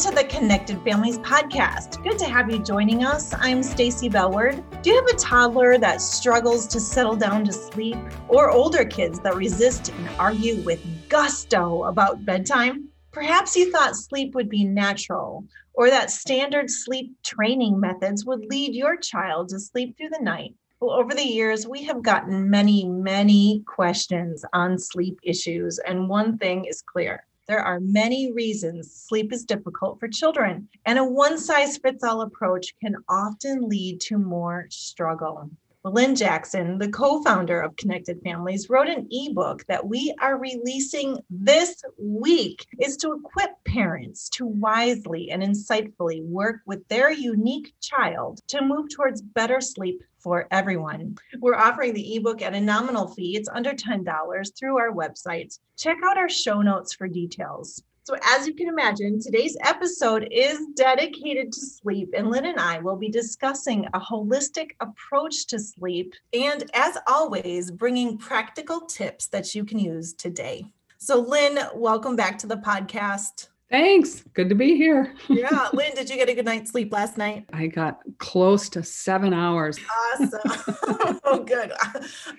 to the Connected Families podcast. Good to have you joining us. I'm Stacy Bellward. Do you have a toddler that struggles to settle down to sleep or older kids that resist and argue with gusto about bedtime? Perhaps you thought sleep would be natural or that standard sleep training methods would lead your child to sleep through the night. Well, over the years, we have gotten many, many questions on sleep issues, and one thing is clear there are many reasons sleep is difficult for children, and a one size fits all approach can often lead to more struggle. Lynn Jackson, the co founder of Connected Families, wrote an ebook that we are releasing this week is to equip parents to wisely and insightfully work with their unique child to move towards better sleep for everyone. We're offering the ebook at a nominal fee. It's under $10 through our website. Check out our show notes for details. So, as you can imagine, today's episode is dedicated to sleep, and Lynn and I will be discussing a holistic approach to sleep, and as always, bringing practical tips that you can use today. So, Lynn, welcome back to the podcast. Thanks. Good to be here. yeah. Lynn, did you get a good night's sleep last night? I got close to seven hours. Awesome. oh, good.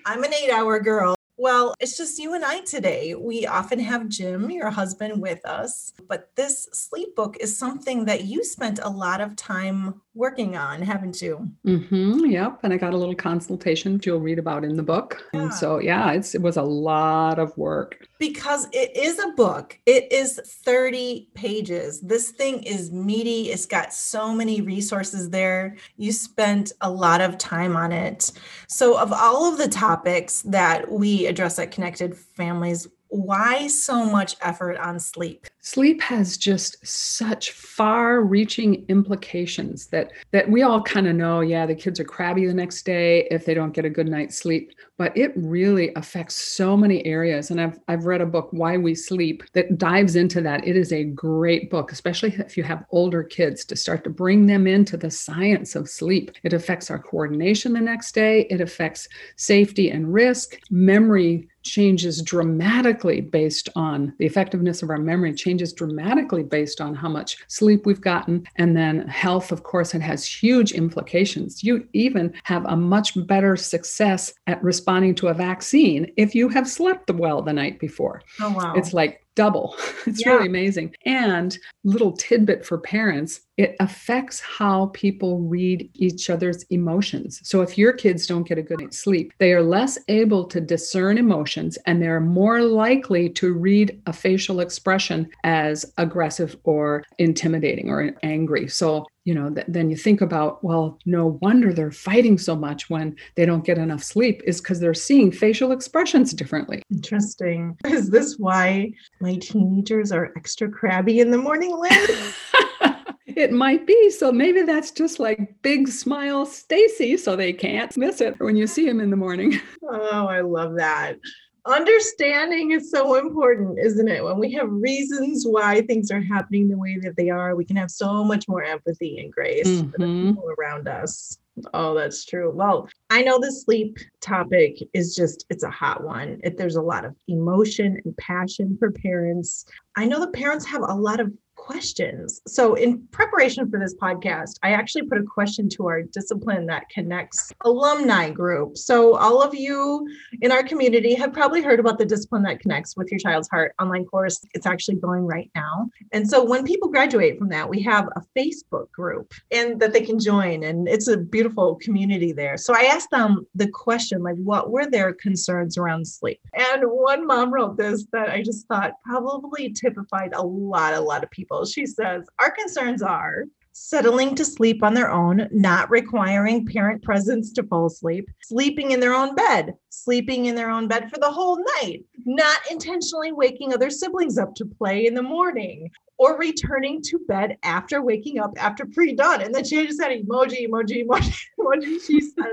I'm an eight hour girl. Well, it's just you and I today. We often have Jim, your husband, with us, but this sleep book is something that you spent a lot of time working on, haven't you? Mm-hmm, yep. And I got a little consultation you'll read about in the book. Yeah. And so, yeah, it's, it was a lot of work. Because it is a book, it is 30 pages. This thing is meaty, it's got so many resources there. You spent a lot of time on it. So, of all of the topics that we address at Connected Families, why so much effort on sleep? Sleep has just such far-reaching implications that that we all kind of know, yeah, the kids are crabby the next day if they don't get a good night's sleep, but it really affects so many areas and I've I've read a book Why We Sleep that dives into that. It is a great book, especially if you have older kids to start to bring them into the science of sleep. It affects our coordination the next day, it affects safety and risk, memory changes dramatically based on the effectiveness of our memory changes dramatically based on how much sleep we've gotten. And then health of course it has huge implications. You even have a much better success at responding to a vaccine if you have slept well the night before. Oh wow. It's like double. It's yeah. really amazing. And little tidbit for parents, it affects how people read each other's emotions. So if your kids don't get a good night's sleep, they are less able to discern emotions and they're more likely to read a facial expression as aggressive or intimidating or angry. So you know th- then you think about well no wonder they're fighting so much when they don't get enough sleep is because they're seeing facial expressions differently. Interesting. Is this why my teenagers are extra crabby in the morning lynn? It might be. So maybe that's just like big smile stacy so they can't miss it when you see him in the morning. Oh i love that understanding is so important, isn't it? When we have reasons why things are happening the way that they are, we can have so much more empathy and grace mm-hmm. for the mm-hmm. people around us. Oh, that's true. Well, I know the sleep topic is just, it's a hot one. It, there's a lot of emotion and passion for parents. I know the parents have a lot of questions. So, in preparation for this podcast, I actually put a question to our discipline that connects alumni group. So, all of you in our community have probably heard about the discipline that connects with your child's heart online course. It's actually going right now. And so, when people graduate from that, we have a Facebook group and that they can join, and it's a beautiful community there. So, I asked them the question like, what were their concerns around sleep? And one mom wrote this that I just thought probably typified a lot, a lot of people She says, Our concerns are settling to sleep on their own, not requiring parent presence to fall asleep, sleeping in their own bed, sleeping in their own bed for the whole night, not intentionally waking other siblings up to play in the morning. Or returning to bed after waking up after pre dawn. And then she just said emoji, emoji, emoji, emoji. She said,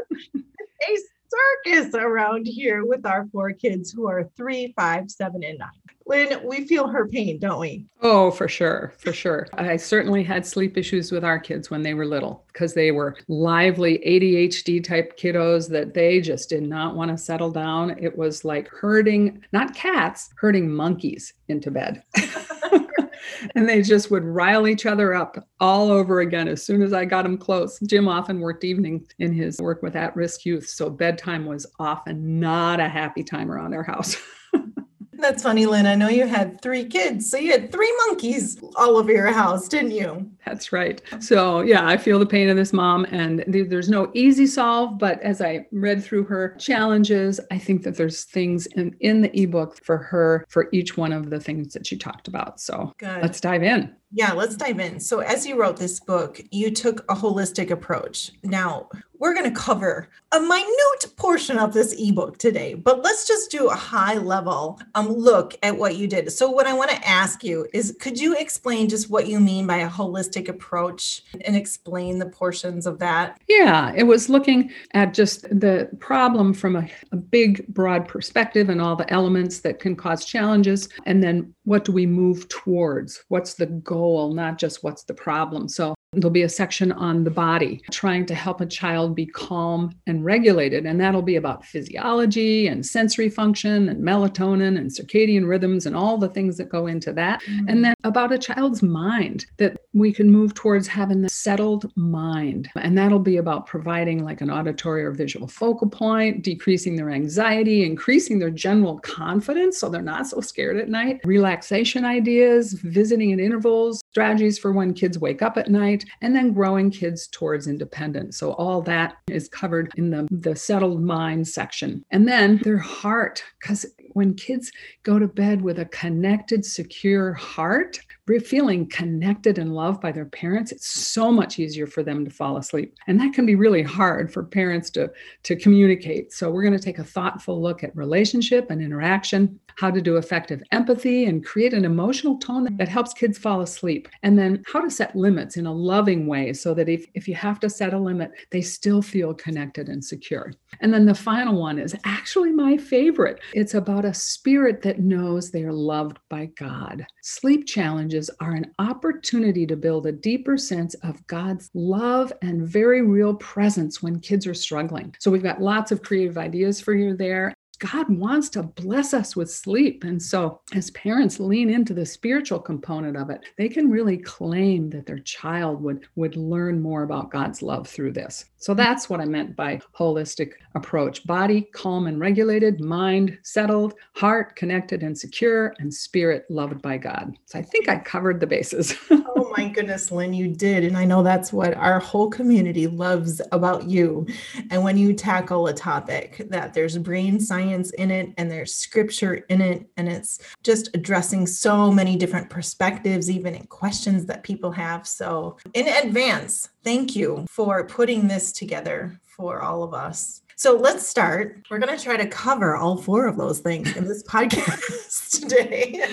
a circus around here with our four kids who are three, five, seven, and nine Lynn, we feel her pain, don't we? Oh, for sure. For sure. I certainly had sleep issues with our kids when they were little because they were lively ADHD type kiddos that they just did not want to settle down. It was like herding, not cats, herding monkeys into bed. and they just would rile each other up all over again as soon as I got them close. Jim often worked evening in his work with at risk youth. So bedtime was often not a happy time around our house. That's funny, Lynn. I know you had three kids. So you had three monkeys all over your house, didn't you? That's right. So, yeah, I feel the pain of this mom, and there's no easy solve. But as I read through her challenges, I think that there's things in, in the ebook for her for each one of the things that she talked about. So, Good. let's dive in. Yeah, let's dive in. So, as you wrote this book, you took a holistic approach. Now, we're going to cover a minute portion of this ebook today, but let's just do a high level um, look at what you did. So, what I want to ask you is could you explain just what you mean by a holistic approach and explain the portions of that? Yeah, it was looking at just the problem from a, a big, broad perspective and all the elements that can cause challenges. And then what do we move towards? What's the goal, not just what's the problem. So There'll be a section on the body, trying to help a child be calm and regulated. And that'll be about physiology and sensory function and melatonin and circadian rhythms and all the things that go into that. Mm-hmm. And then about a child's mind, that we can move towards having the settled mind. And that'll be about providing like an auditory or visual focal point, decreasing their anxiety, increasing their general confidence so they're not so scared at night, relaxation ideas, visiting at intervals, strategies for when kids wake up at night and then growing kids towards independence. So all that is covered in the, the settled mind section. And then their heart, because when kids go to bed with a connected, secure heart, feeling connected and loved by their parents, it's so much easier for them to fall asleep. And that can be really hard for parents to, to communicate. So we're going to take a thoughtful look at relationship and interaction, how to do effective empathy and create an emotional tone that helps kids fall asleep. And then how to set limits in a loving way so that if, if you have to set a limit, they still feel connected and secure. And then the final one is actually my favorite. It's about a spirit that knows they are loved by God. Sleep challenges are an opportunity to build a deeper sense of God's love and very real presence when kids are struggling. So we've got lots of creative ideas for you there. God wants to bless us with sleep. And so, as parents lean into the spiritual component of it, they can really claim that their child would, would learn more about God's love through this. So, that's what I meant by holistic approach body calm and regulated, mind settled, heart connected and secure, and spirit loved by God. So, I think I covered the bases. oh, my goodness, Lynn, you did. And I know that's what our whole community loves about you. And when you tackle a topic that there's brain science, science in it and there's scripture in it and it's just addressing so many different perspectives even in questions that people have. So in advance thank you for putting this together for all of us so let's start. We're going to try to cover all four of those things in this podcast today.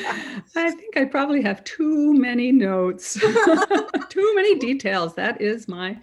I think I probably have too many notes, too many details. That is my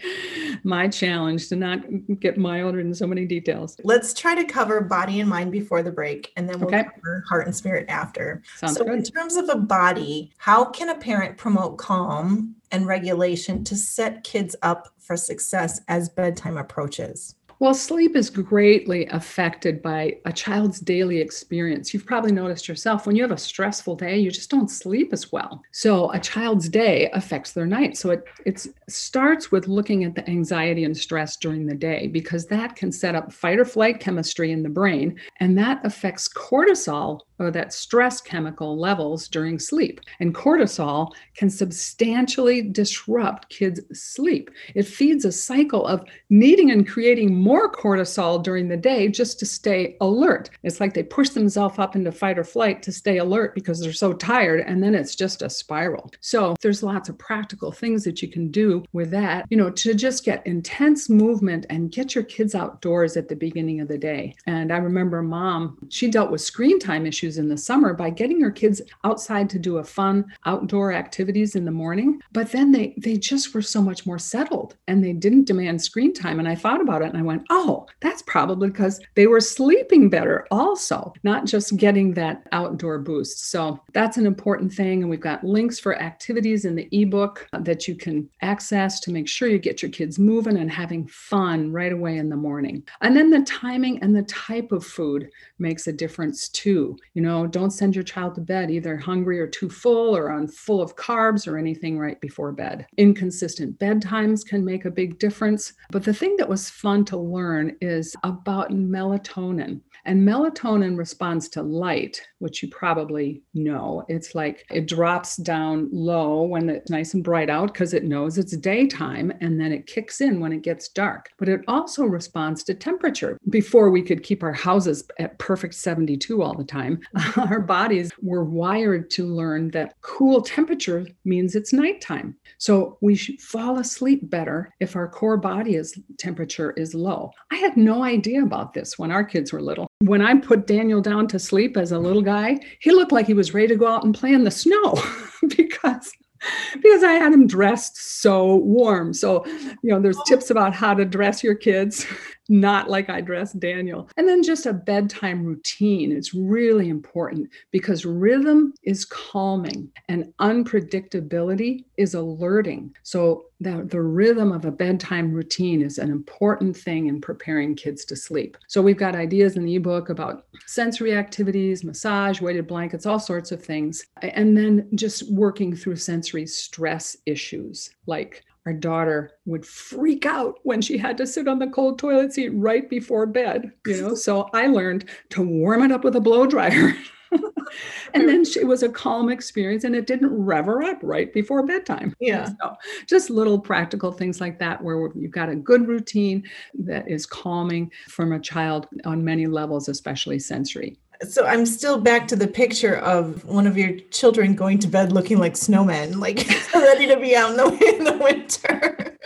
my challenge to not get mired in so many details. Let's try to cover body and mind before the break, and then we'll okay. cover heart and spirit after. Sounds so, good. in terms of a body, how can a parent promote calm and regulation to set kids up for success as bedtime approaches? Well, sleep is greatly affected by a child's daily experience. You've probably noticed yourself when you have a stressful day, you just don't sleep as well. So, a child's day affects their night. So, it it starts with looking at the anxiety and stress during the day because that can set up fight or flight chemistry in the brain and that affects cortisol or that stress chemical levels during sleep. And cortisol can substantially disrupt kids' sleep. It feeds a cycle of needing and creating more cortisol during the day just to stay alert. It's like they push themselves up into fight or flight to stay alert because they're so tired, and then it's just a spiral. So there's lots of practical things that you can do with that, you know, to just get intense movement and get your kids outdoors at the beginning of the day. And I remember mom, she dealt with screen time issues in the summer by getting her kids outside to do a fun outdoor activities in the morning. But then they they just were so much more settled and they didn't demand screen time. And I thought about it and I went, oh, that's probably because they were sleeping better, also, not just getting that outdoor boost. So that's an important thing. And we've got links for activities in the ebook that you can access to make sure you get your kids moving and having fun right away in the morning. And then the timing and the type of food makes a difference too. You know, don't send your child to bed either hungry or too full or on full of carbs or anything right before bed. Inconsistent bedtimes can make a big difference. But the thing that was fun to learn is about melatonin. And melatonin responds to light, which you probably know. It's like it drops down low when it's nice and bright out because it knows it's daytime and then it kicks in when it gets dark. But it also responds to temperature. Before we could keep our houses at perfect 72 all the time, our bodies were wired to learn that cool temperature means it's nighttime. So we fall asleep better if our core body is temperature is low. I had no idea about this when our kids were little. When I put Daniel down to sleep as a little guy, he looked like he was ready to go out and play in the snow because because I had him dressed so warm. So, you know, there's oh. tips about how to dress your kids not like I dress Daniel. And then just a bedtime routine is really important because rhythm is calming and unpredictability is alerting. So the, the rhythm of a bedtime routine is an important thing in preparing kids to sleep. So we've got ideas in the ebook about sensory activities, massage, weighted blankets, all sorts of things. And then just working through sensory stress issues like our daughter would freak out when she had to sit on the cold toilet seat right before bed you know? So i learned to warm it up with a blow dryer. And then she, it was a calm experience and it didn't rev her up right before bedtime. Yeah. So just little practical things like that where you've got a good routine that is calming from a child on many levels especially sensory so I'm still back to the picture of one of your children going to bed looking like snowmen, like ready to be out in the, in the winter.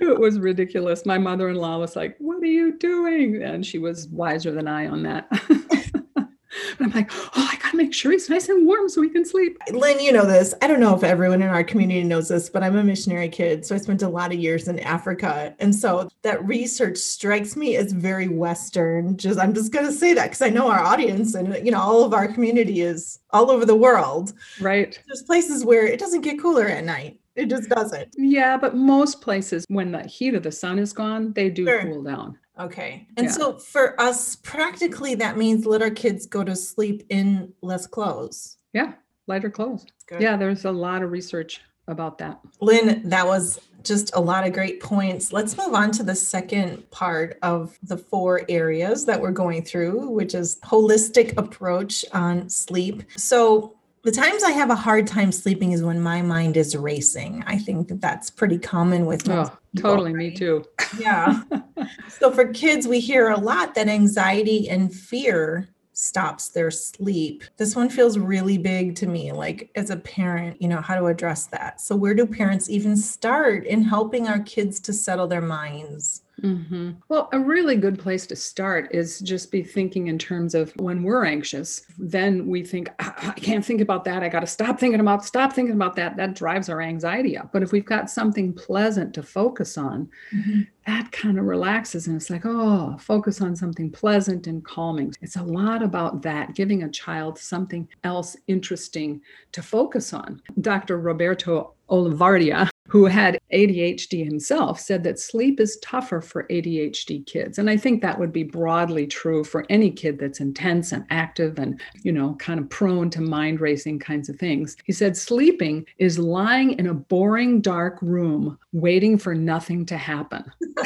it was ridiculous. My mother-in-law was like, "What are you doing?" And she was wiser than I on that. I'm like, oh, I gotta make sure he's nice and warm so he can sleep. Lynn, you know this. I don't know if everyone in our community knows this, but I'm a missionary kid. So I spent a lot of years in Africa. And so that research strikes me as very Western. Just I'm just gonna say that because I know our audience and you know, all of our community is all over the world. Right. There's places where it doesn't get cooler at night. It just doesn't. Yeah, but most places, when the heat of the sun is gone, they do sure. cool down. Okay. And yeah. so for us, practically, that means let our kids go to sleep in less clothes. Yeah, lighter clothes. Good. Yeah, there's a lot of research about that. Lynn, that was just a lot of great points. Let's move on to the second part of the four areas that we're going through, which is holistic approach on sleep. So the times I have a hard time sleeping is when my mind is racing. I think that that's pretty common with oh, people, totally right? me too. Yeah. so for kids, we hear a lot that anxiety and fear stops their sleep. This one feels really big to me, like as a parent, you know, how to address that. So, where do parents even start in helping our kids to settle their minds? Mm-hmm. Well, a really good place to start is just be thinking in terms of when we're anxious, then we think, I, I can't think about that. I got to stop thinking about, stop thinking about that. That drives our anxiety up. But if we've got something pleasant to focus on, mm-hmm. That kind of relaxes. And it's like, oh, focus on something pleasant and calming. It's a lot about that, giving a child something else interesting to focus on. Dr. Roberto Olivardia who had ADHD himself, said that sleep is tougher for ADHD kids. And I think that would be broadly true for any kid that's intense and active and, you know, kind of prone to mind racing kinds of things. He said sleeping is lying in a boring, dark room waiting for nothing to happen.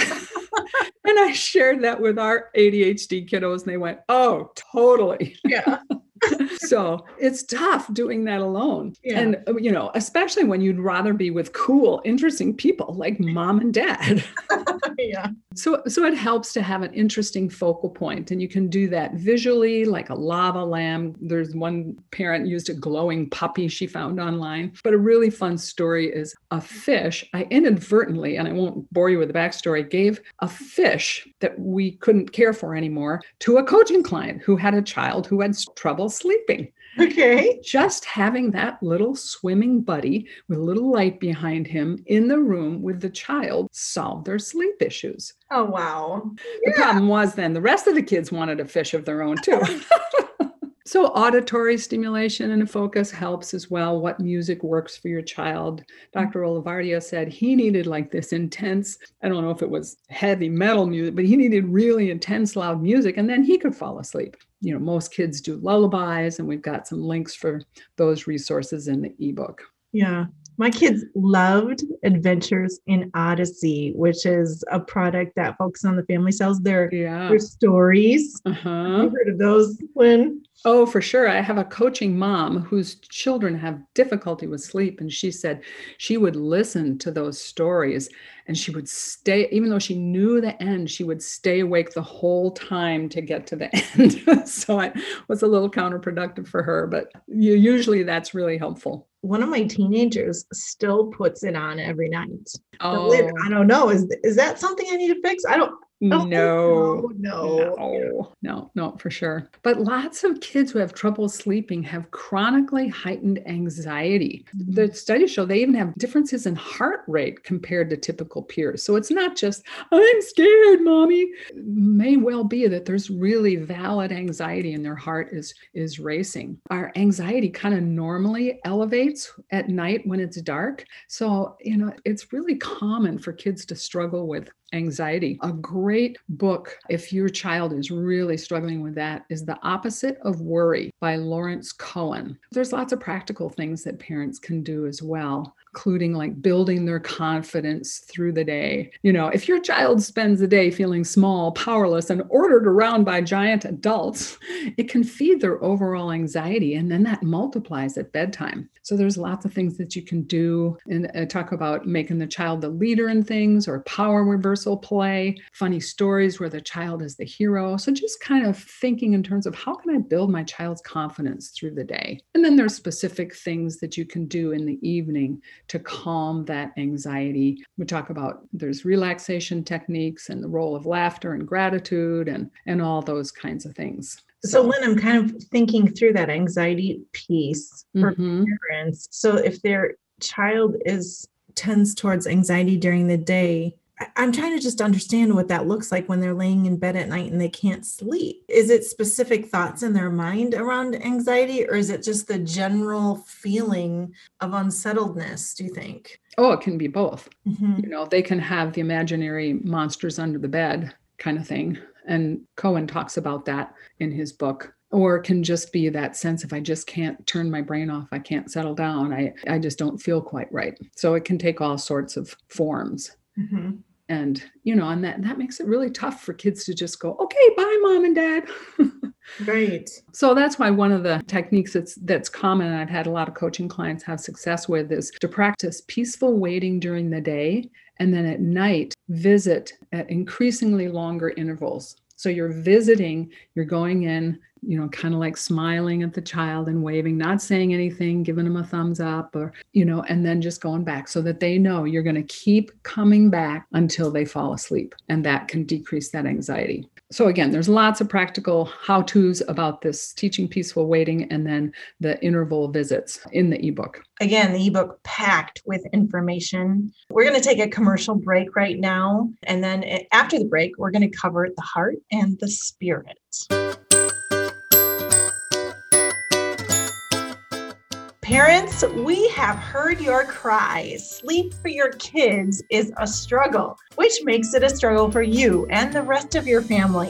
and I shared that with our ADHD kiddos, and they went, Oh, totally. Yeah. so it's tough doing that alone. Yeah. And, uh, you know, especially when you'd rather be with cool, interesting people like mom and dad. yeah. So, so it helps to have an interesting focal point, and you can do that visually, like a lava lamp. There's one parent used a glowing puppy she found online. But a really fun story is a fish. I inadvertently, and I won't bore you with the backstory, gave a fish that we couldn't care for anymore to a coaching client who had a child who had trouble sleeping. Okay. Just having that little swimming buddy with a little light behind him in the room with the child solved their sleep issues. Oh, wow. The Yeah. problem was then the rest of the kids wanted a fish of their own too. so auditory stimulation and focus helps as well. What music works for your child? Mm-hmm. Dr. Olivardia said he needed like this intense, I don't know if it was heavy metal music, but he needed really intense loud music and then he could fall asleep. You know, most kids do lullabies and we've got some links for those resources in the ebook. Yeah. My kids loved Adventures in Odyssey, which is a product that Focus on the Family sells. Their, Yeah. their stories. Uh-huh. Heard of those, Lynn? Oh, for sure. I have a coaching mom whose children have difficulty with sleep. And she said she would listen to those stories and she would stay, even though she knew the end, she would stay awake the whole time to get to the end. so it was a little counterproductive for her, but you, usually that's really helpful. One of my teenagers still puts it on every night. Oh, I don't know. Is is that something I need to fix? I don't. No. oh, no, no. No, no, no, for sure. But lots of kids who have trouble sleeping have chronically heightened anxiety. The mm-hmm. studies show they even have differences in heart rate compared to typical peers. So it's not just, I'm scared, mommy. It may well be that there's really valid anxiety and their heart is is racing. Our anxiety kind of normally elevates at night when it's dark. So, you know, it's really common for kids to struggle with anxiety. A great book, if your child is really struggling with that, is The Opposite of Worry by Lawrence Cohen. There's lots of practical things that parents can do as well. Including like building their confidence through the day. You know, if your child spends the day feeling small, powerless, and ordered around by giant adults, it can feed their overall anxiety. And then that multiplies at bedtime. So there's lots of things that you can do. And I talk about making the child the leader in things or power reversal play, funny stories where the child is the hero. So just kind of thinking in terms of how can I build my child's confidence through the day? And then there's specific things that you can do in the evening to calm that anxiety. We talk about there's relaxation techniques and the role of laughter and gratitude and and all those kinds of things. So, Lynn, I'm kind of thinking through that anxiety piece for Mhm. parents. So if their child is tends towards anxiety during the day, I'm trying to just understand what that looks like when they're laying in bed at night and they can't sleep. Is it specific thoughts in their mind around anxiety, or is it just the general feeling of unsettledness? Do you think? Oh, it can be both. Mhm. you know they can have the imaginary monsters under the bed kind of thing and cohen talks about that in his book or it can just be that sense of i just can't turn my brain off i can't settle down i i just don't feel quite right so it can take all sorts of forms Mhm. And you know and that that makes it really tough for kids to just go okay bye mom and dad Right. So that's why one of the techniques that's that's common I've had a lot of coaching clients have success with is to practice peaceful waiting during the day and then at night visit at increasingly longer intervals. So you're visiting, you're going in, you know, kind of like smiling at the child and waving, not saying anything, giving them a thumbs up or, you know, and then just going back so that they know you're going to keep coming back until they fall asleep. And that can decrease that anxiety. So again, there's lots of practical how-tos about this teaching peaceful waiting and then the interval visits in the ebook. Again, the ebook packed with information. We're going to take a commercial break right now. And then eh, after the break, we're going to cover the heart and the spirit. Parents, we have heard your cries. Sleep for your kids is a struggle, which makes it a struggle for you and the rest of your family.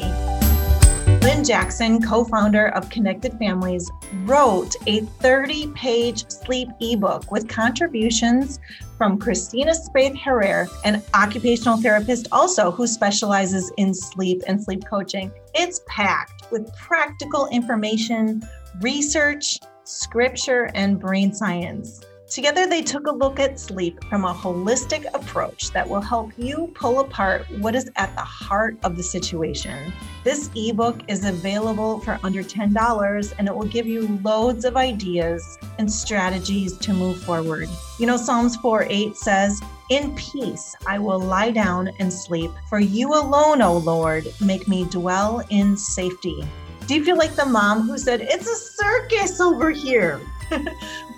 Lynn Jackson, co founder of Connected Families, wrote a 30 page sleep ebook with contributions from Christina Spaeth Herrera, an occupational therapist also who specializes in sleep and sleep coaching. It's packed with practical information, research, scripture, and brain science. Together, they took a look at sleep from a holistic approach that will help you pull apart what is at the heart of the situation. This ebook is available for under $10 and it will give you loads of ideas and strategies to move forward. You know, Psalms 4 8 says, In peace I will lie down and sleep, for you alone, O Lord, make me dwell in safety. Do you feel like the mom who said, It's a circus over here?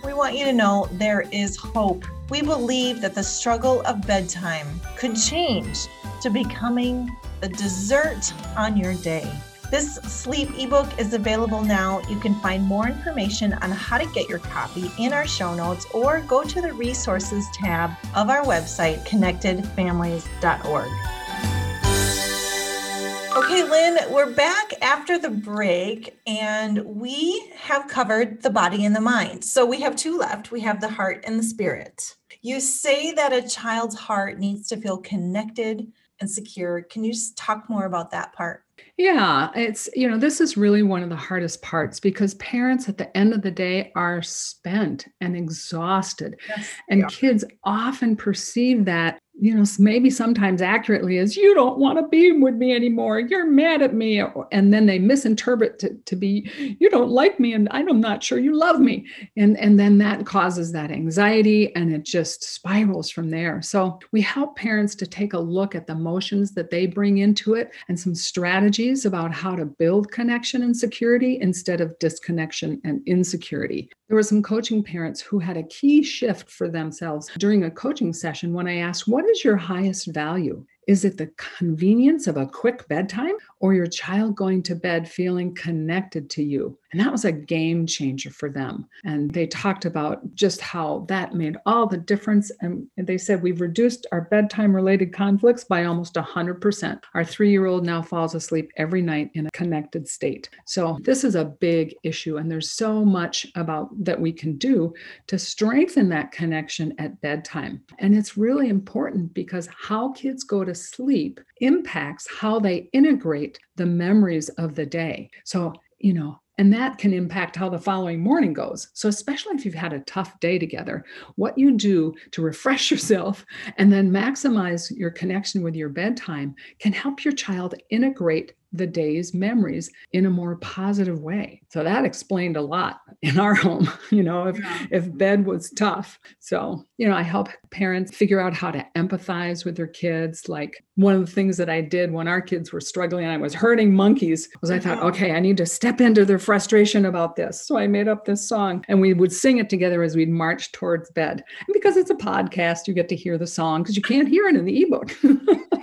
we want you to know there is hope. We believe that the struggle of bedtime could change to becoming the dessert on your day. This sleep ebook is available now. You can find more information on how to get your copy in our show notes or go to the resources tab of our website, connectedfamilies.org. Okay, Lynn, we're back after the break and we have covered the body and the mind. So we have two left we have the heart and the spirit. You say that a child's heart needs to feel connected and secure. Can you just talk more about that part? Yeah, it's, you know, this is really one of the hardest parts because parents at the end of the day are spent and exhausted. Yes, and kids often perceive that you know, maybe sometimes accurately is you don't want to be with me anymore. You're mad at me. And then they misinterpret to, to be, you don't like me and I'm not sure you love me. And, and then that causes that anxiety and it just spirals from there. So we help parents to take a look at the emotions that they bring into it and some strategies about how to build connection and security instead of disconnection and insecurity. There were some coaching parents who had a key shift for themselves during a coaching session when I asked, What is your highest value? Is it the convenience of a quick bedtime or your child going to bed feeling connected to you? And that was a game changer for them. And they talked about just how that made all the difference. And they said, We've reduced our bedtime related conflicts by almost 100%. Our three year old now falls asleep every night in a connected state. So this is a big issue. And there's so much about that we can do to strengthen that connection at bedtime. And it's really important because how kids go to sleep impacts how they integrate the memories of the day. So, you know, and that can impact how the following morning goes. So, especially if you've had a tough day together, what you do to refresh yourself and then maximize your connection with your bedtime can help your child integrate the day's memories in a more positive way. So that explained a lot in our home, you know, if yeah. if bed was tough. So, you know, I help parents figure out how to empathize with their kids. Like one of the things that I did when our kids were struggling and I was herding monkeys was I thought, uh-huh. okay, I need to step into their frustration about this. So I made up this song and we would sing it together as we'd march towards bed. And because it's a podcast, you get to hear the song because you can't hear it in the ebook.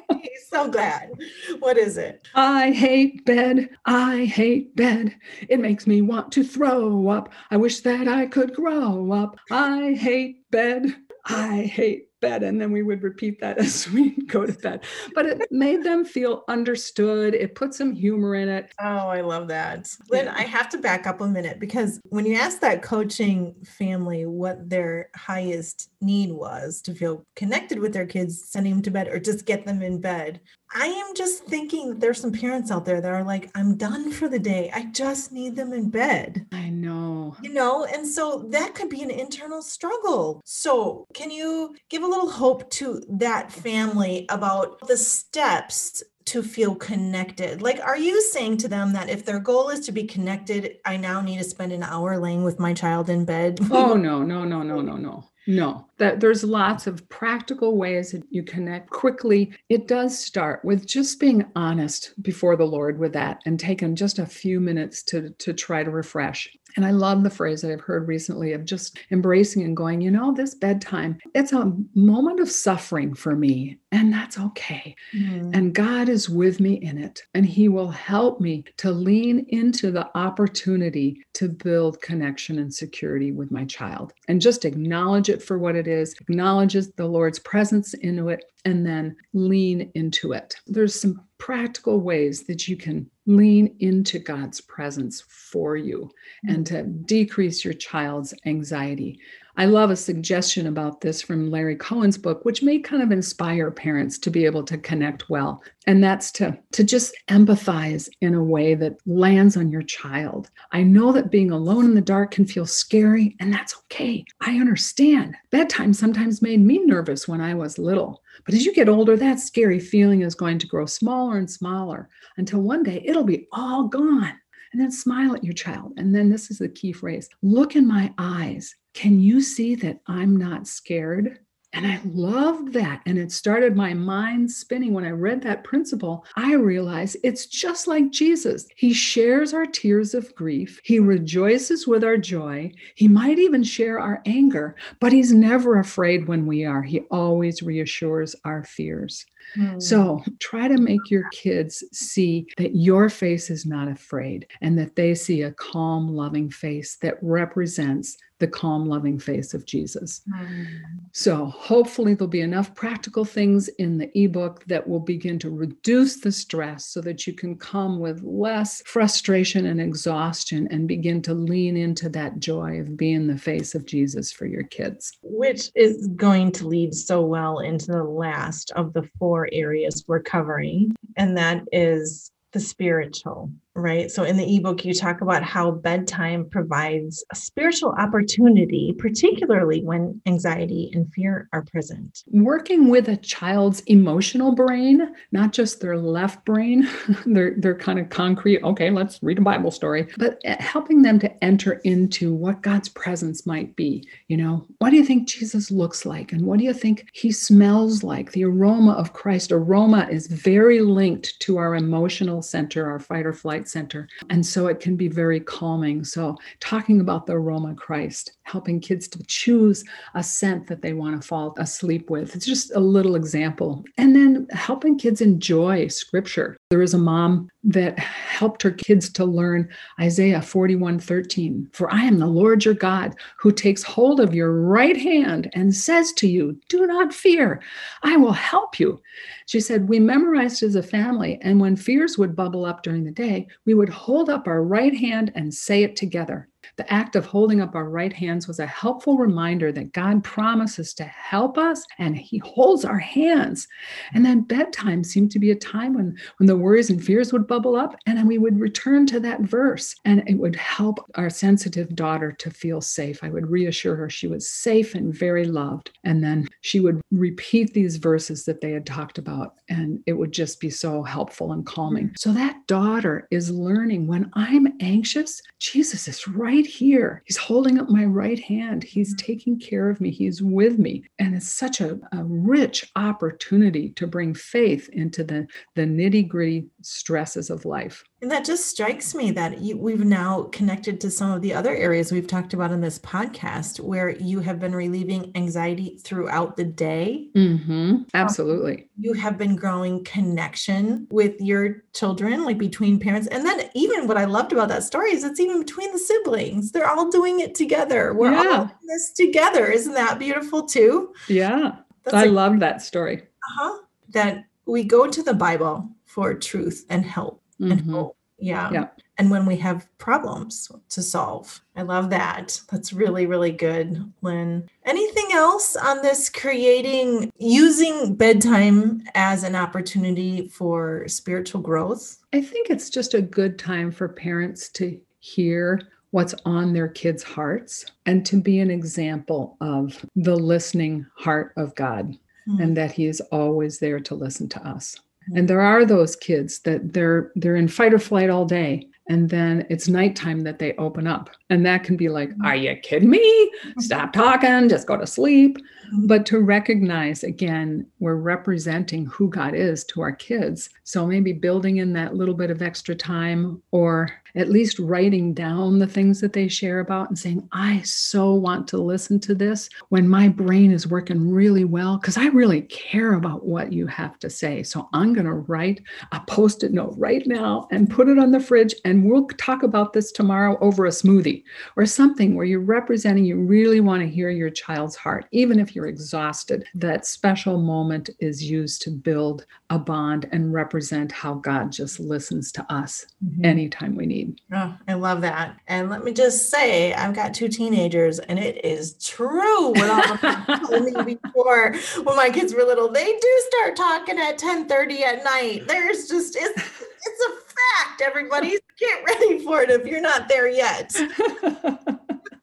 so glad. What is it? I hate bed. I hate bed. It makes me want to throw up. I wish that I could grow up. I hate bed. I hate bed and then we would repeat that as we go to bed but it made them feel understood it put some humor in it oh i love that lynn yeah. i have to back up a minute because when you asked that coaching family what their highest need was to feel connected with their kids sending them to bed or just get them in bed I am just thinking there's some parents out there that are like, I'm done for the day. I just need them in bed. I know. You know, and so that could be an internal struggle. So, can you give a little hope to that family about the steps to feel connected? Like, are you saying to them that if their goal is to be connected, I now need to spend an hour laying with my child in bed? Oh, no, no, no, no, no, no. No, that there's lots of practical ways that you connect quickly. It does start with just being honest before the Lord with that and taking just a few minutes to to try to refresh. And I love the phrase that I've heard recently of just embracing and going, you know, this bedtime, it's a moment of suffering for me, and that's okay. Mm. And God is with me in it, and He will help me to lean into the opportunity to build connection and security with my child and just acknowledge it for what it is, acknowledges the Lord's presence into it, and then lean into it. There's some practical ways that you can lean into God's presence for you and to decrease your child's anxiety. I love a suggestion about this from Larry Cohen's book, which may kind of inspire parents to be able to connect well. And that's to, to just empathize in a way that lands on your child. I know that being alone in the dark can feel scary, and that's okay. I understand. Bedtime sometimes made me nervous when I was little. But as you get older, that scary feeling is going to grow smaller and smaller until one day it'll be all gone. And then smile at your child. And then this is the key phrase look in my eyes. Can you see that I'm not scared? And I loved that. And it started my mind spinning when I read that principle. I realized it's just like Jesus. He shares our tears of grief, He rejoices with our joy. He might even share our anger, but He's never afraid when we are. He always reassures our fears. Hmm. So try to make your kids see that your face is not afraid and that they see a calm, loving face that represents the calm, loving face of Jesus. Mm. So, hopefully, there'll be enough practical things in the ebook that will begin to reduce the stress so that you can come with less frustration and exhaustion and begin to lean into that joy of being the face of Jesus for your kids. Which is going to lead so well into the last of the four areas we're covering, and that is the spiritual right? So in the ebook, you talk about how bedtime provides a spiritual opportunity, particularly when anxiety and fear are present. Working with a child's emotional brain, not just their left brain, they're, they're kind of concrete, okay, let's read a Bible story, but eh, helping them to enter into what God's presence might be. You know, what do you think Jesus looks like? And what do you think he smells like? The aroma of Christ. Aroma is very linked to our emotional center, our fight or flight center. And so it can be very calming. So, talking about the aroma Christ, helping kids to choose a scent that they want to fall asleep with. It's just a little example. And then helping kids enjoy scripture. There is a mom that helped her kids to learn Isaiah 41 13. For I am the Lord your God who takes hold of your right hand and says to you, Do not fear, I will help you. She said, We memorized as a family, and when fears would bubble up during the day, we would hold up our right hand and say it together. The act of holding up our right hands was a helpful reminder that God promises to help us and He holds our hands. And then bedtime seemed to be a time when, when the worries and fears would bubble up, and then we would return to that verse, and it would help our sensitive daughter to feel safe. I would reassure her she was safe and very loved. And then she would repeat these verses that they had talked about, and it would just be so helpful and calming. Mm. So that daughter is learning when I'm anxious, Jesus is right here. He's holding up my right hand. He's mm-hmm. taking care of me. He's with me. And it's such a, a rich opportunity to bring faith into the, the nitty gritty stresses of life. And that just strikes me that you, we've now connected to some of the other areas we've talked about in this podcast where you have been relieving anxiety throughout the day. Mm-hmm. Absolutely. Um, you have been growing connection with your children, like between parents. And then, even what I loved about that story is it's even between the siblings. They're all doing it together. We're yeah. all doing this together. Isn't that beautiful, too? Yeah. That's I like, love that story. Uh huh. That we go to the Bible for truth and help mm-hmm. and hope. Yeah. yeah. And when we have problems to solve. I love that. That's really, really good, Lynn. Anything else on this creating, using bedtime as an opportunity for spiritual growth? I think it's just a good time for parents to hear what's on their kids' hearts and to be an example of the listening heart of God mm-hmm. and that He is always there to listen to us. And there are those kids that they're they're in fight or flight all day and then it's nighttime that they open up. And that can be like are you kidding me? Stop talking just go to sleep. Mm-hmm. but to recognize again we're representing who god is to our kids. So maybe building in that little bit of extra time or at least writing down the things that they share about and saying i so want to listen to this when my brain is working really well because i really care about what you have to say so i'm going to write a post-it note right now and put it on the fridge and and we'll talk about this tomorrow over a smoothie or something where you're representing, you really want to hear your child's heart, even if you're exhausted. That special moment is used to build a bond and represent how God just listens to us mm-hmm. anytime we need. Oh, I love that. And let me just say, I've got two teenagers, and it is true what all told me before when my kids were little. They do start talking at 10 30 at night. There's just, it's, it's a fact, everybody. Get ready for it if you're not there yet.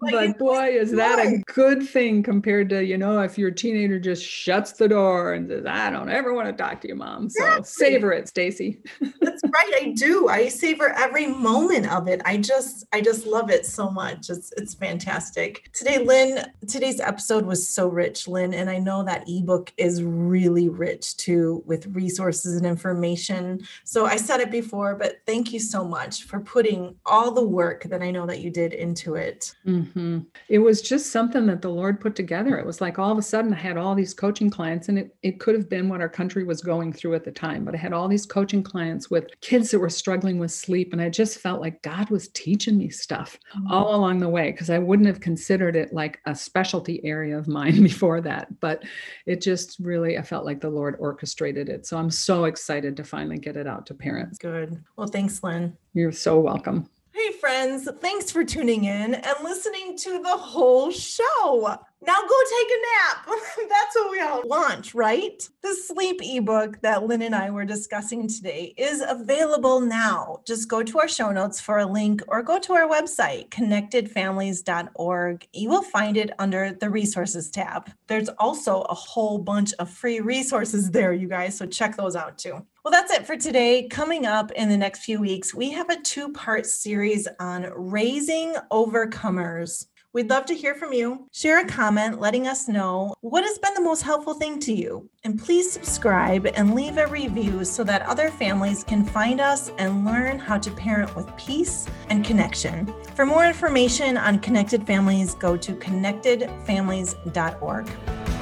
but boy, is that a good thing compared to, you know, if your teenager just shuts the door and says, I don't ever want to talk to you, mom. So exactly. savor it, Stacy. That's right. I do. I savor every moment of it. I just, I just love it so much. It's, it's fantastic. Today, Lynn, today's episode was so rich, Lynn. And I know that ebook is really rich too with resources and information. So I said it before, but thank you so much for putting all the work that I know that you did into it. Mm-hmm. It was just something that the Lord put together. It was like all of a sudden I had all these coaching clients, and it, it could have been what our country was going through at the time, but I had all these coaching clients with kids that were struggling with sleep. And I just felt like God was teaching me stuff mm-hmm. all along the way because I wouldn't have considered it like a specialty area of mine before that. But it just really, I felt like the Lord orchestrated it. So I'm so excited to finally get it out to parents. Good. Well, thanks, Lynn. You're so welcome. Friends, thanks for tuning in and listening to the whole show. Now go take a nap. That's what we all want, right? The sleep ebook that Lynn and I were discussing today is available now. Just go to our show notes for a link or go to our website, connectedfamilies.org. You will find it under the resources tab. There's also a whole bunch of free resources there, you guys, so check those out too. Well, that's it for today. Coming up in the next few weeks, we have a two part series on raising overcomers. We'd love to hear from you. Share a comment letting us know what has been the most helpful thing to you. And please subscribe and leave a review so that other families can find us and learn how to parent with peace and connection. For more information on Connected Families, go to connectedfamilies.org.